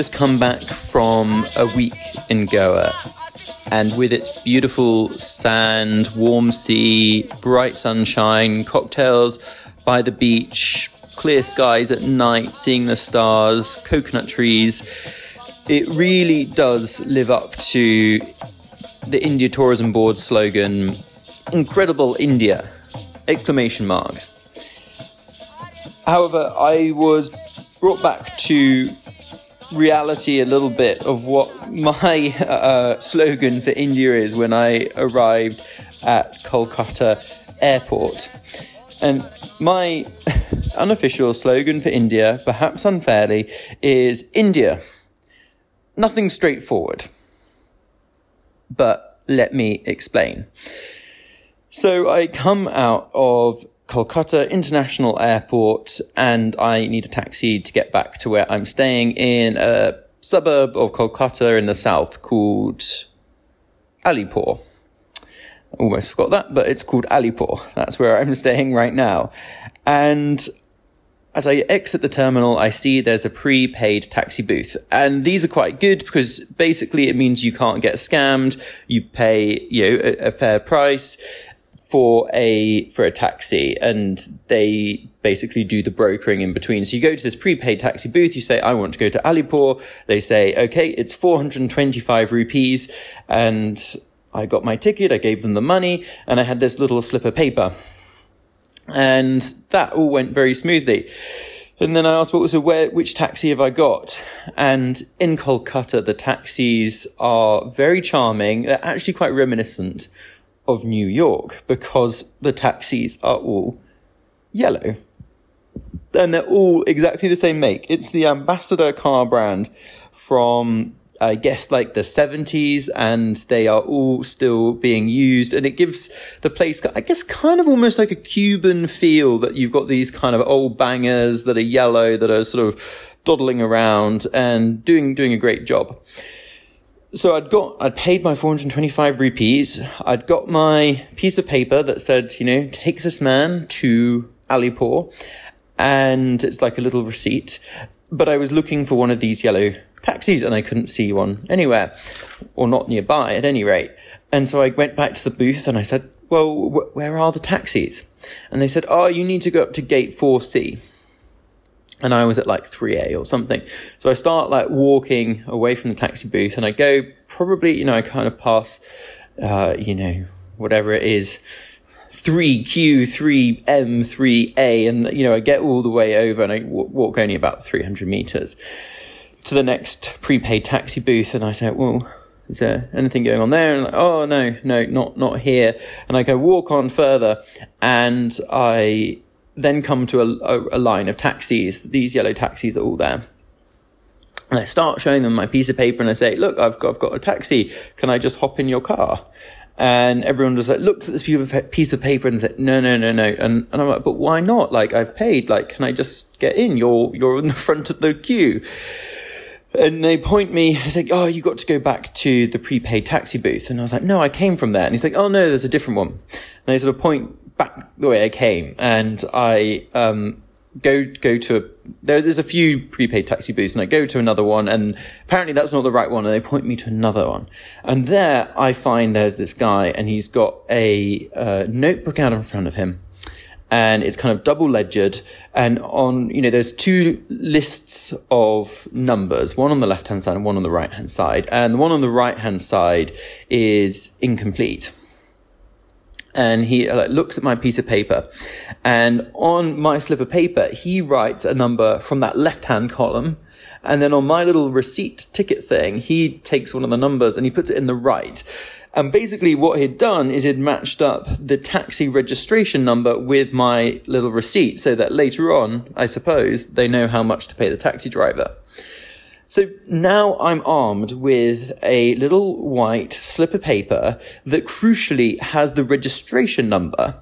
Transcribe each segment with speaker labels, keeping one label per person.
Speaker 1: just come back from a week in Goa, and with its beautiful sand, warm sea, bright sunshine, cocktails by the beach, clear skies at night, seeing the stars, coconut trees, it really does live up to the India Tourism Board slogan, "Incredible India!" exclamation mark. However, I was brought back to reality a little bit of what my uh, slogan for India is when I arrived at Kolkata Airport. And my unofficial slogan for India, perhaps unfairly, is India. Nothing straightforward. But let me explain. So I come out of Kolkata International Airport and I need a taxi to get back to where I'm staying in a suburb of Kolkata in the south called Alipore. Almost forgot that, but it's called Alipore. That's where I'm staying right now. And as I exit the terminal, I see there's a prepaid taxi booth. And these are quite good because basically it means you can't get scammed. You pay, you know, a, a fair price for a for a taxi and they basically do the brokering in between so you go to this prepaid taxi booth you say i want to go to alipore they say okay it's 425 rupees and i got my ticket i gave them the money and i had this little slip of paper and that all went very smoothly and then I asked, "What was the where? Which taxi have I got?" And in Kolkata, the taxis are very charming. They're actually quite reminiscent of New York because the taxis are all yellow. And they're all exactly the same make. It's the Ambassador car brand from, I guess, like the 70s, and they are all still being used. And it gives the place, I guess, kind of almost like a Cuban feel that you've got these kind of old bangers that are yellow, that are sort of dawdling around and doing, doing a great job so I'd got, I'd paid my 425 rupees. I'd got my piece of paper that said, you know, take this man to Alipore. And it's like a little receipt. But I was looking for one of these yellow taxis and I couldn't see one anywhere or not nearby at any rate. And so I went back to the booth and I said, well, wh- where are the taxis? And they said, oh, you need to go up to gate 4C and I was at like 3A or something. So I start like walking away from the taxi booth and I go probably, you know, I kind of pass, uh, you know, whatever it is, 3Q, 3M, 3A, and, you know, I get all the way over and I w- walk only about 300 meters to the next prepaid taxi booth and I say, well, is there anything going on there? And like, oh no, no, not not here. And I go walk on further, and I then come to a, a, line of taxis. These yellow taxis are all there. And I start showing them my piece of paper and I say, look, I've got, I've got a taxi. Can I just hop in your car? And everyone just like looks at this piece of paper and said, no, no, no, no. And, and I'm like, but why not? Like I've paid, like, can I just get in? You're, you're in the front of the queue. And they point me, it's like, oh, you got to go back to the prepaid taxi booth. And I was like, no, I came from there. And he's like, oh no, there's a different one. And they sort of point back the way I came, and I um, go go to a, there, there's a few prepaid taxi booths, and I go to another one, and apparently that's not the right one, and they point me to another one, and there I find there's this guy, and he's got a uh, notebook out in front of him. And it's kind of double ledgered, and on you know there's two lists of numbers, one on the left hand side and one on the right hand side, and the one on the right hand side is incomplete and he uh, looks at my piece of paper and on my slip of paper he writes a number from that left hand column and then on my little receipt ticket thing he takes one of the numbers and he puts it in the right. And basically what he'd done is he'd matched up the taxi registration number with my little receipt so that later on i suppose they know how much to pay the taxi driver so now I'm armed with a little white slip of paper that crucially has the registration number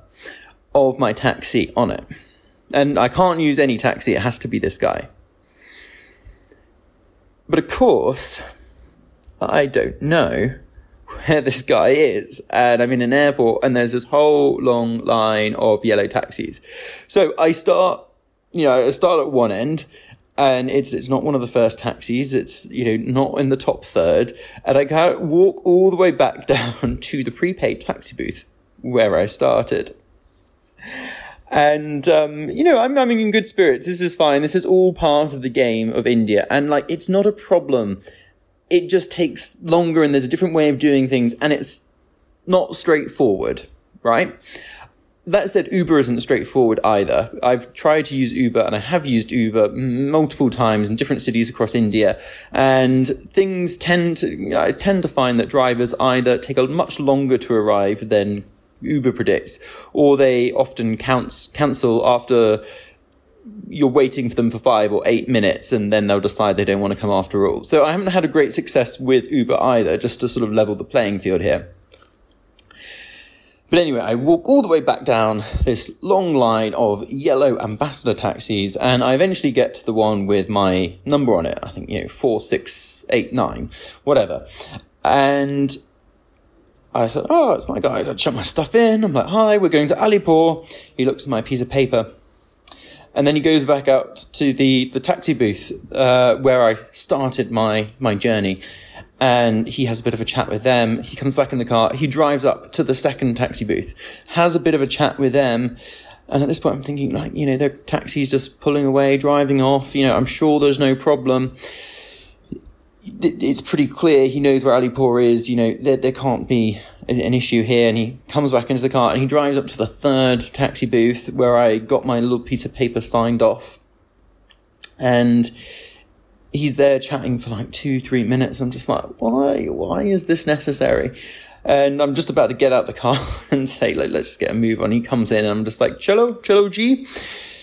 Speaker 1: of my taxi on it. And I can't use any taxi, it has to be this guy. But of course, I don't know where this guy is. And I'm in an airport and there's this whole long line of yellow taxis. So I start, you know, I start at one end and it's it's not one of the first taxis. It's you know not in the top third, and I can't walk all the way back down to the prepaid taxi booth where I started. And um, you know, I'm, I'm in good spirits. This is fine. This is all part of the game of India, and like it's not a problem. It just takes longer, and there's a different way of doing things, and it's not straightforward, right? That said, Uber isn't straightforward either. I've tried to use Uber and I have used Uber multiple times in different cities across India, and things tend to, I tend to find that drivers either take a much longer to arrive than Uber predicts, or they often counts, cancel after you're waiting for them for five or eight minutes and then they'll decide they don't want to come after all. So I haven't had a great success with Uber either, just to sort of level the playing field here. But anyway, I walk all the way back down this long line of yellow ambassador taxis, and I eventually get to the one with my number on it. I think, you know, 4689, whatever. And I said, Oh, it's my guys. I chuck my stuff in. I'm like, Hi, we're going to Alipore. He looks at my piece of paper. And then he goes back out to the, the taxi booth uh, where I started my, my journey and he has a bit of a chat with them. He comes back in the car. He drives up to the second taxi booth, has a bit of a chat with them. And at this point, I'm thinking, like, you know, their taxi's just pulling away, driving off. You know, I'm sure there's no problem. It's pretty clear he knows where Alipore is. You know, there, there can't be an issue here. And he comes back into the car and he drives up to the third taxi booth where I got my little piece of paper signed off. And he's there chatting for like two, three minutes. I'm just like, why? Why is this necessary? And I'm just about to get out the car and say, like, let's just get a move on. He comes in and I'm just like, cello, cello G.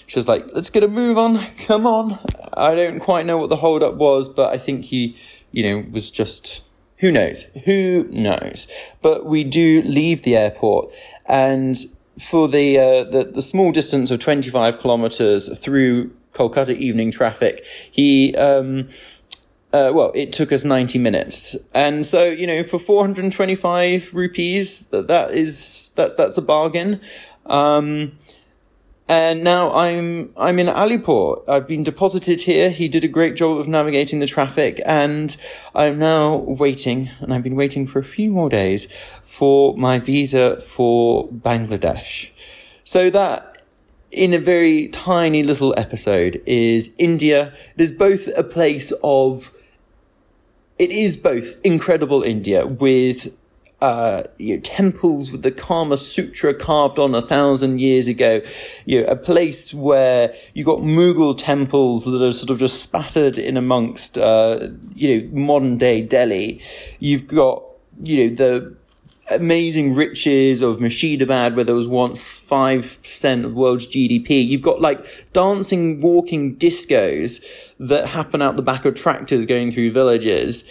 Speaker 1: She's like, let's get a move on. Come on. I don't quite know what the hold up was, but I think he, you know, was just, who knows? Who knows? But we do leave the airport and for the, uh, the, the small distance of 25 kilometers through Kolkata evening traffic. He, um, uh, well, it took us 90 minutes. And so, you know, for 425 rupees, that, that is, that, that's a bargain. Um, and now I'm, I'm in Alipore. I've been deposited here. He did a great job of navigating the traffic and I'm now waiting, and I've been waiting for a few more days for my visa for Bangladesh. So that in a very tiny little episode is India. It is both a place of, it is both incredible India with uh, you know, temples with the Kama Sutra carved on a thousand years ago. You know, a place where you got Mughal temples that are sort of just spattered in amongst, uh, you know, modern day Delhi. You've got, you know, the amazing riches of Murshidabad, where there was once 5% of world's GDP. You've got like dancing, walking discos that happen out the back of tractors going through villages.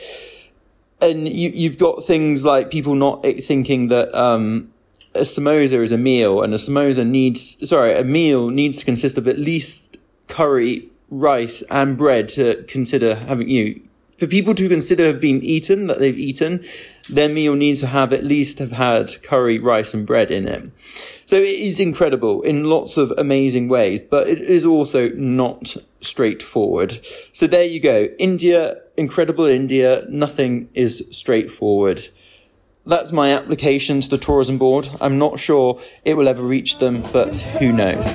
Speaker 1: And you, you've got things like people not thinking that, um, a samosa is a meal and a samosa needs, sorry, a meal needs to consist of at least curry, rice and bread to consider having you for people to consider have been eaten, that they've eaten, their meal needs to have at least have had curry, rice and bread in it. So it is incredible in lots of amazing ways, but it is also not straightforward. So there you go. India, incredible India. Nothing is straightforward. That's my application to the tourism board. I'm not sure it will ever reach them, but who knows.